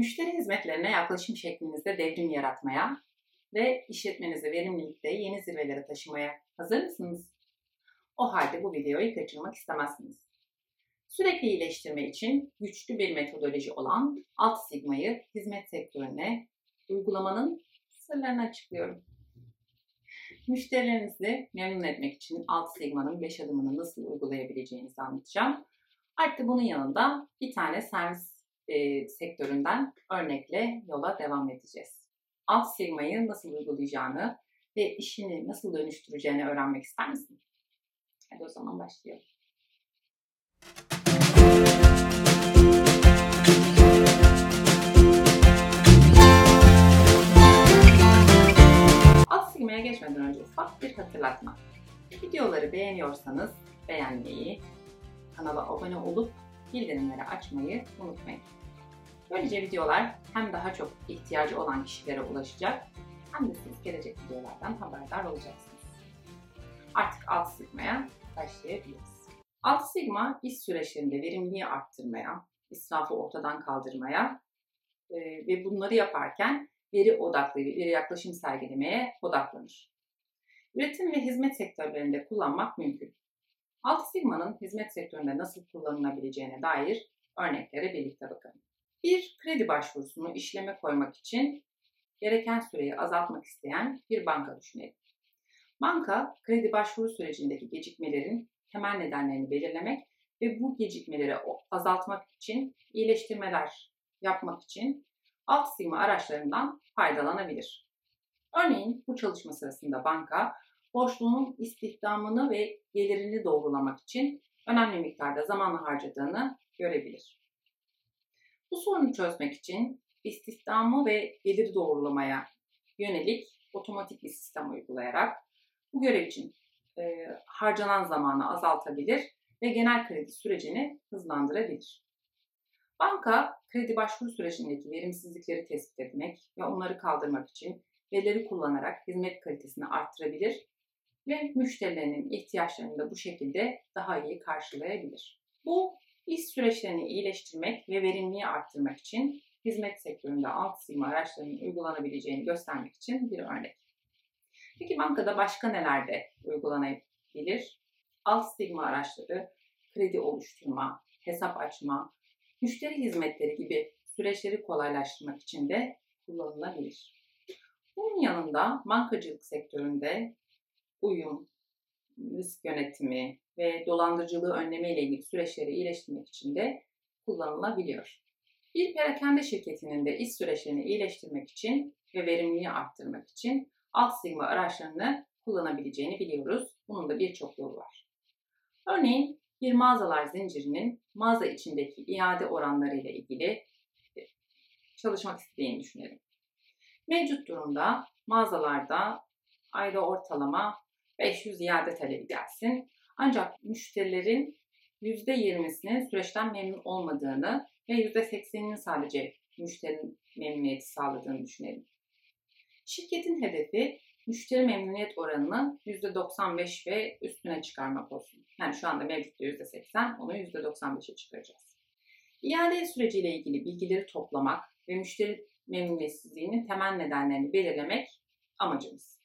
Müşteri hizmetlerine yaklaşım şeklinizde devrim yaratmaya ve işletmenizi verimlilikte yeni zirvelere taşımaya hazır mısınız? O halde bu videoyu kaçırmak istemezsiniz. Sürekli iyileştirme için güçlü bir metodoloji olan Alt Sigma'yı hizmet sektörüne uygulamanın sırlarını açıklıyorum. Müşterilerinizi memnun etmek için Alt Sigma'nın 5 adımını nasıl uygulayabileceğinizi anlatacağım. Artı bunun yanında bir tane servis e, sektöründen örnekle yola devam edeceğiz. Alt Sigma'yı nasıl uygulayacağını ve işini nasıl dönüştüreceğini öğrenmek ister misin? Hadi o zaman başlayalım. Alt Sigma'ya geçmeden önce ufak bir hatırlatma. Videoları beğeniyorsanız beğenmeyi, kanala abone olup bildirimleri açmayı unutmayın. Böylece videolar hem daha çok ihtiyacı olan kişilere ulaşacak hem de siz gelecek videolardan haberdar olacaksınız. Artık alt sigmaya başlayabiliriz. Alt sigma iş süreçlerinde verimliliği arttırmaya, israfı ortadan kaldırmaya e, ve bunları yaparken veri odaklı bir yaklaşım sergilemeye odaklanır. Üretim ve hizmet sektörlerinde kullanmak mümkün. Alt Sigma'nın hizmet sektöründe nasıl kullanılabileceğine dair örneklere birlikte bakalım. Bir kredi başvurusunu işleme koymak için gereken süreyi azaltmak isteyen bir banka düşünelim. Banka, kredi başvuru sürecindeki gecikmelerin temel nedenlerini belirlemek ve bu gecikmeleri azaltmak için iyileştirmeler yapmak için alt sigma araçlarından faydalanabilir. Örneğin bu çalışma sırasında banka borçlunun istihdamını ve gelirini doğrulamak için önemli miktarda zaman harcadığını görebilir. Bu sorunu çözmek için istihdamı ve gelir doğrulamaya yönelik otomatik bir sistem uygulayarak bu görev için e, harcanan zamanı azaltabilir ve genel kredi sürecini hızlandırabilir. Banka, kredi başvuru sürecindeki verimsizlikleri tespit etmek ve onları kaldırmak için verileri kullanarak hizmet kalitesini arttırabilir ve müşterilerinin ihtiyaçlarını da bu şekilde daha iyi karşılayabilir. Bu iş süreçlerini iyileştirmek ve verimliliği arttırmak için hizmet sektöründe alt sigma araçlarının uygulanabileceğini göstermek için bir örnek. Peki bankada başka nelerde uygulanabilir? Alt sigma araçları kredi oluşturma, hesap açma, müşteri hizmetleri gibi süreçleri kolaylaştırmak için de kullanılabilir. Bunun yanında bankacılık sektöründe uyum, risk yönetimi ve dolandırıcılığı önleme ile ilgili süreçleri iyileştirmek için de kullanılabiliyor. Bir perakende şirketinin de iş süreçlerini iyileştirmek için ve verimliliği arttırmak için alt sigma araçlarını kullanabileceğini biliyoruz. Bunun da birçok yolu var. Örneğin bir mağazalar zincirinin mağaza içindeki iade oranları ile ilgili çalışmak istediğini düşünelim. Mevcut durumda mağazalarda ayda ortalama 500 iade talebi gelsin. Ancak müşterilerin %20'sinin süreçten memnun olmadığını ve %80'inin sadece müşterinin memnuniyeti sağladığını düşünelim. Şirketin hedefi müşteri memnuniyet oranını %95 ve üstüne çıkarmak olsun. Yani şu anda mevcutta %80, onu %95'e çıkaracağız. İade süreciyle ilgili bilgileri toplamak ve müşteri memnuniyetsizliğinin temel nedenlerini belirlemek amacımız.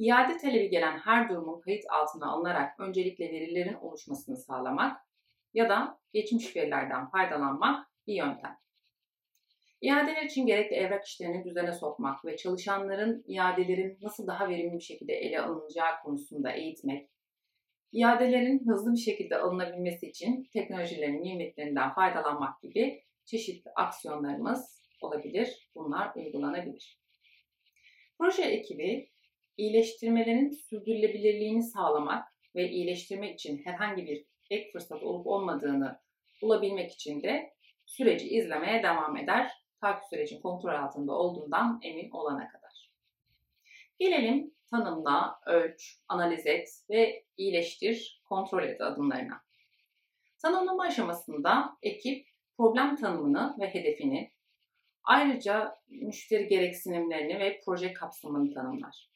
İade talebi gelen her durumun kayıt altına alınarak öncelikle verilerin oluşmasını sağlamak ya da geçmiş verilerden faydalanmak bir yöntem. İadeler için gerekli evrak işlerini düzene sokmak ve çalışanların iadelerin nasıl daha verimli bir şekilde ele alınacağı konusunda eğitmek, iadelerin hızlı bir şekilde alınabilmesi için teknolojilerin nimetlerinden faydalanmak gibi çeşitli aksiyonlarımız olabilir. Bunlar uygulanabilir. Proje ekibi iyileştirmelerin sürdürülebilirliğini sağlamak ve iyileştirmek için herhangi bir ek fırsat olup olmadığını bulabilmek için de süreci izlemeye devam eder. Takip sürecin kontrol altında olduğundan emin olana kadar. Gelelim tanımla, ölç, analiz et ve iyileştir, kontrol et adımlarına. Tanımlama aşamasında ekip problem tanımını ve hedefini, ayrıca müşteri gereksinimlerini ve proje kapsamını tanımlar.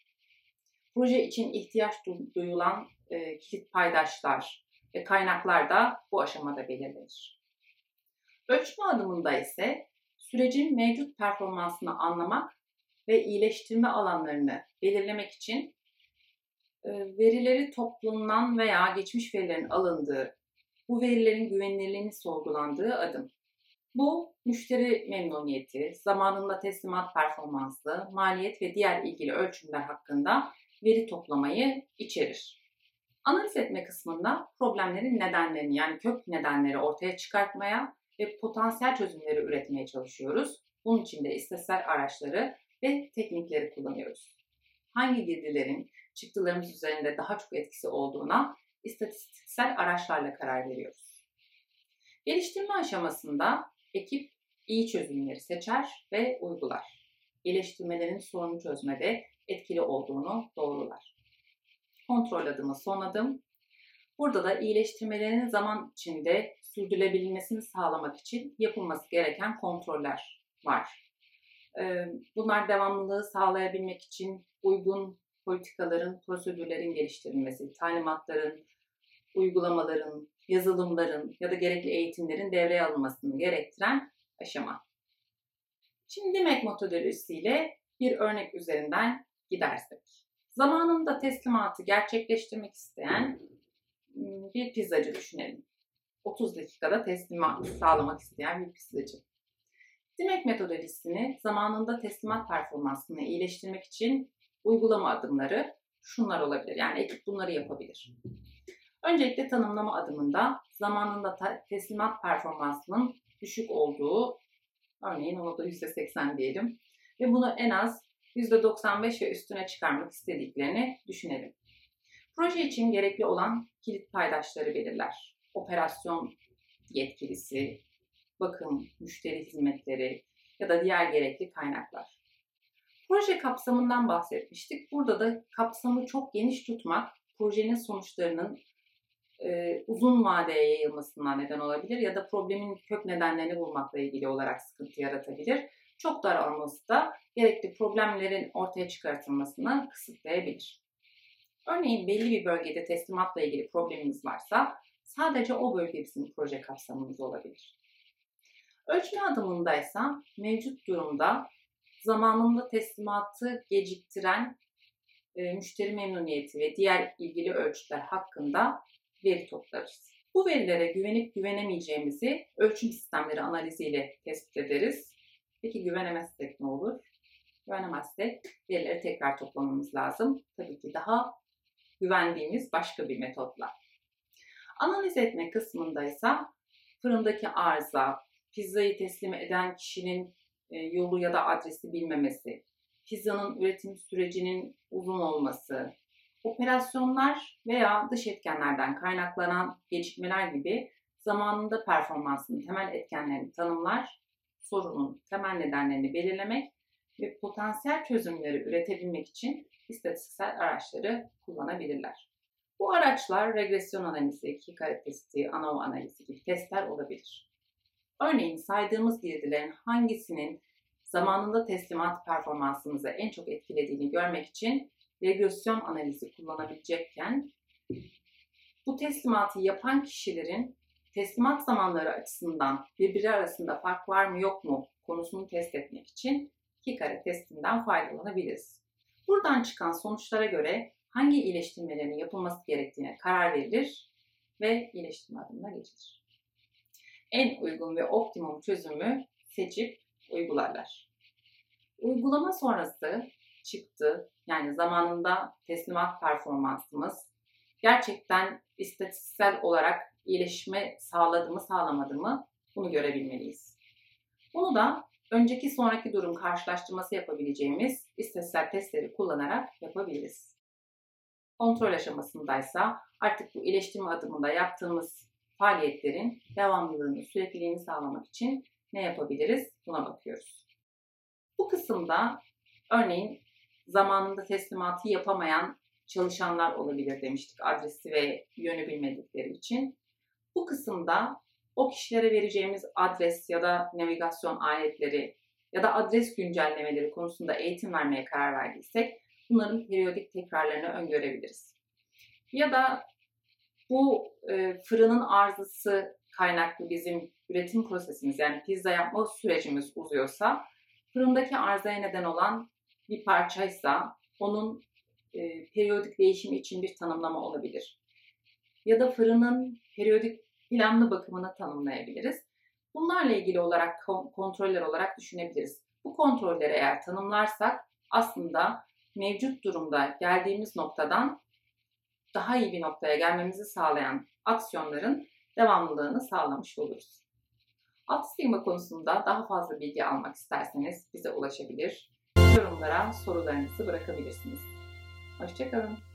Proje için ihtiyaç duyulan e, kilit paydaşlar ve kaynaklar da bu aşamada belirlenir. Ölçme adımında ise sürecin mevcut performansını anlamak ve iyileştirme alanlarını belirlemek için e, verileri toplanan veya geçmiş verilerin alındığı, bu verilerin güvenilirliğini sorgulandığı adım. Bu müşteri memnuniyeti, zamanında teslimat performansı, maliyet ve diğer ilgili ölçümler hakkında veri toplamayı içerir. Analiz etme kısmında problemlerin nedenlerini yani kök nedenleri ortaya çıkartmaya ve potansiyel çözümleri üretmeye çalışıyoruz. Bunun için de istatistiksel araçları ve teknikleri kullanıyoruz. Hangi girdilerin çıktılarımız üzerinde daha çok etkisi olduğuna istatistiksel araçlarla karar veriyoruz. Geliştirme aşamasında ekip iyi çözümleri seçer ve uygular. Geliştirmelerin sorunu çözmede etkili olduğunu doğrular. Kontrol adımı son adım. Burada da iyileştirmelerin zaman içinde sürdürülebilmesini sağlamak için yapılması gereken kontroller var. Bunlar devamlılığı sağlayabilmek için uygun politikaların, prosedürlerin geliştirilmesi, talimatların, uygulamaların, yazılımların ya da gerekli eğitimlerin devreye alınmasını gerektiren aşama. Şimdi demek metodolojisiyle bir örnek üzerinden gidersek. Zamanında teslimatı gerçekleştirmek isteyen bir pizzacı düşünelim. 30 dakikada teslimat sağlamak isteyen bir pizzacı. Demek metodolojisini zamanında teslimat performansını iyileştirmek için uygulama adımları şunlar olabilir. Yani ekip bunları yapabilir. Öncelikle tanımlama adımında zamanında teslimat performansının düşük olduğu, örneğin onu da %80 diyelim ve bunu en az %95 ve üstüne çıkarmak istediklerini düşünelim. Proje için gerekli olan kilit paydaşları belirler. Operasyon yetkilisi, bakım, müşteri hizmetleri ya da diğer gerekli kaynaklar. Proje kapsamından bahsetmiştik. Burada da kapsamı çok geniş tutmak projenin sonuçlarının e, uzun vadeye yayılmasına neden olabilir ya da problemin kök nedenlerini bulmakla ilgili olarak sıkıntı yaratabilir. Çok dar olması da gerekli problemlerin ortaya çıkartılmasını kısıtlayabilir. Örneğin belli bir bölgede teslimatla ilgili probleminiz varsa sadece o bölge bizim proje kapsamımız olabilir. Ölçme adımındaysa mevcut durumda zamanında teslimatı geciktiren e, müşteri memnuniyeti ve diğer ilgili ölçütler hakkında veri toplarız. Bu verilere güvenip güvenemeyeceğimizi ölçüm sistemleri analiziyle tespit ederiz. Peki güvenemezsek ne olur? Güvenemezsek verileri tekrar toplamamız lazım. Tabii ki daha güvendiğimiz başka bir metotla. Analiz etme kısmında ise fırındaki arıza, pizzayı teslim eden kişinin e, yolu ya da adresi bilmemesi, pizzanın üretim sürecinin uzun olması, operasyonlar veya dış etkenlerden kaynaklanan gecikmeler gibi zamanında performansın temel etkenlerini tanımlar, sorunun temel nedenlerini belirlemek ve potansiyel çözümleri üretebilmek için istatistiksel araçları kullanabilirler. Bu araçlar regresyon analizi, Kikare testi, ANOVA analizi gibi testler olabilir. Örneğin saydığımız girdilerin hangisinin zamanında teslimat performansımızı en çok etkilediğini görmek için regresyon analizi kullanabilecekken bu teslimatı yapan kişilerin teslimat zamanları açısından birbiri arasında fark var mı yok mu konusunu test etmek için iki kare testinden faydalanabiliriz. Buradan çıkan sonuçlara göre hangi iyileştirmelerin yapılması gerektiğine karar verilir ve iyileştirme adımına geçilir. En uygun ve optimum çözümü seçip uygularlar. Uygulama sonrası çıktı yani zamanında teslimat performansımız gerçekten istatistiksel olarak iyileşme sağladı mı sağlamadı mı bunu görebilmeliyiz. Bunu da önceki sonraki durum karşılaştırması yapabileceğimiz istatistiksel testleri kullanarak yapabiliriz. Kontrol aşamasındaysa artık bu iyileştirme adımında yaptığımız faaliyetlerin devamlılığını, sürekliliğini sağlamak için ne yapabiliriz? Buna bakıyoruz. Bu kısımda örneğin zamanında teslimatı yapamayan çalışanlar olabilir demiştik adresi ve yönü bilmedikleri için. Bu kısımda o kişilere vereceğimiz adres ya da navigasyon aletleri ya da adres güncellemeleri konusunda eğitim vermeye karar verdiysek bunların periyodik tekrarlarını öngörebiliriz. Ya da bu e, fırının arızası kaynaklı bizim üretim prosesimiz yani pizza yapma sürecimiz uzuyorsa fırındaki arızaya neden olan bir parçaysa onun e, periyodik değişimi için bir tanımlama olabilir. Ya da fırının periyodik planlı bakımını tanımlayabiliriz. Bunlarla ilgili olarak kontroller olarak düşünebiliriz. Bu kontrolleri eğer tanımlarsak aslında mevcut durumda geldiğimiz noktadan daha iyi bir noktaya gelmemizi sağlayan aksiyonların devamlılığını sağlamış oluruz. Alt stigma konusunda daha fazla bilgi almak isterseniz bize ulaşabilir. Yorumlara sorularınızı bırakabilirsiniz. Hoşçakalın.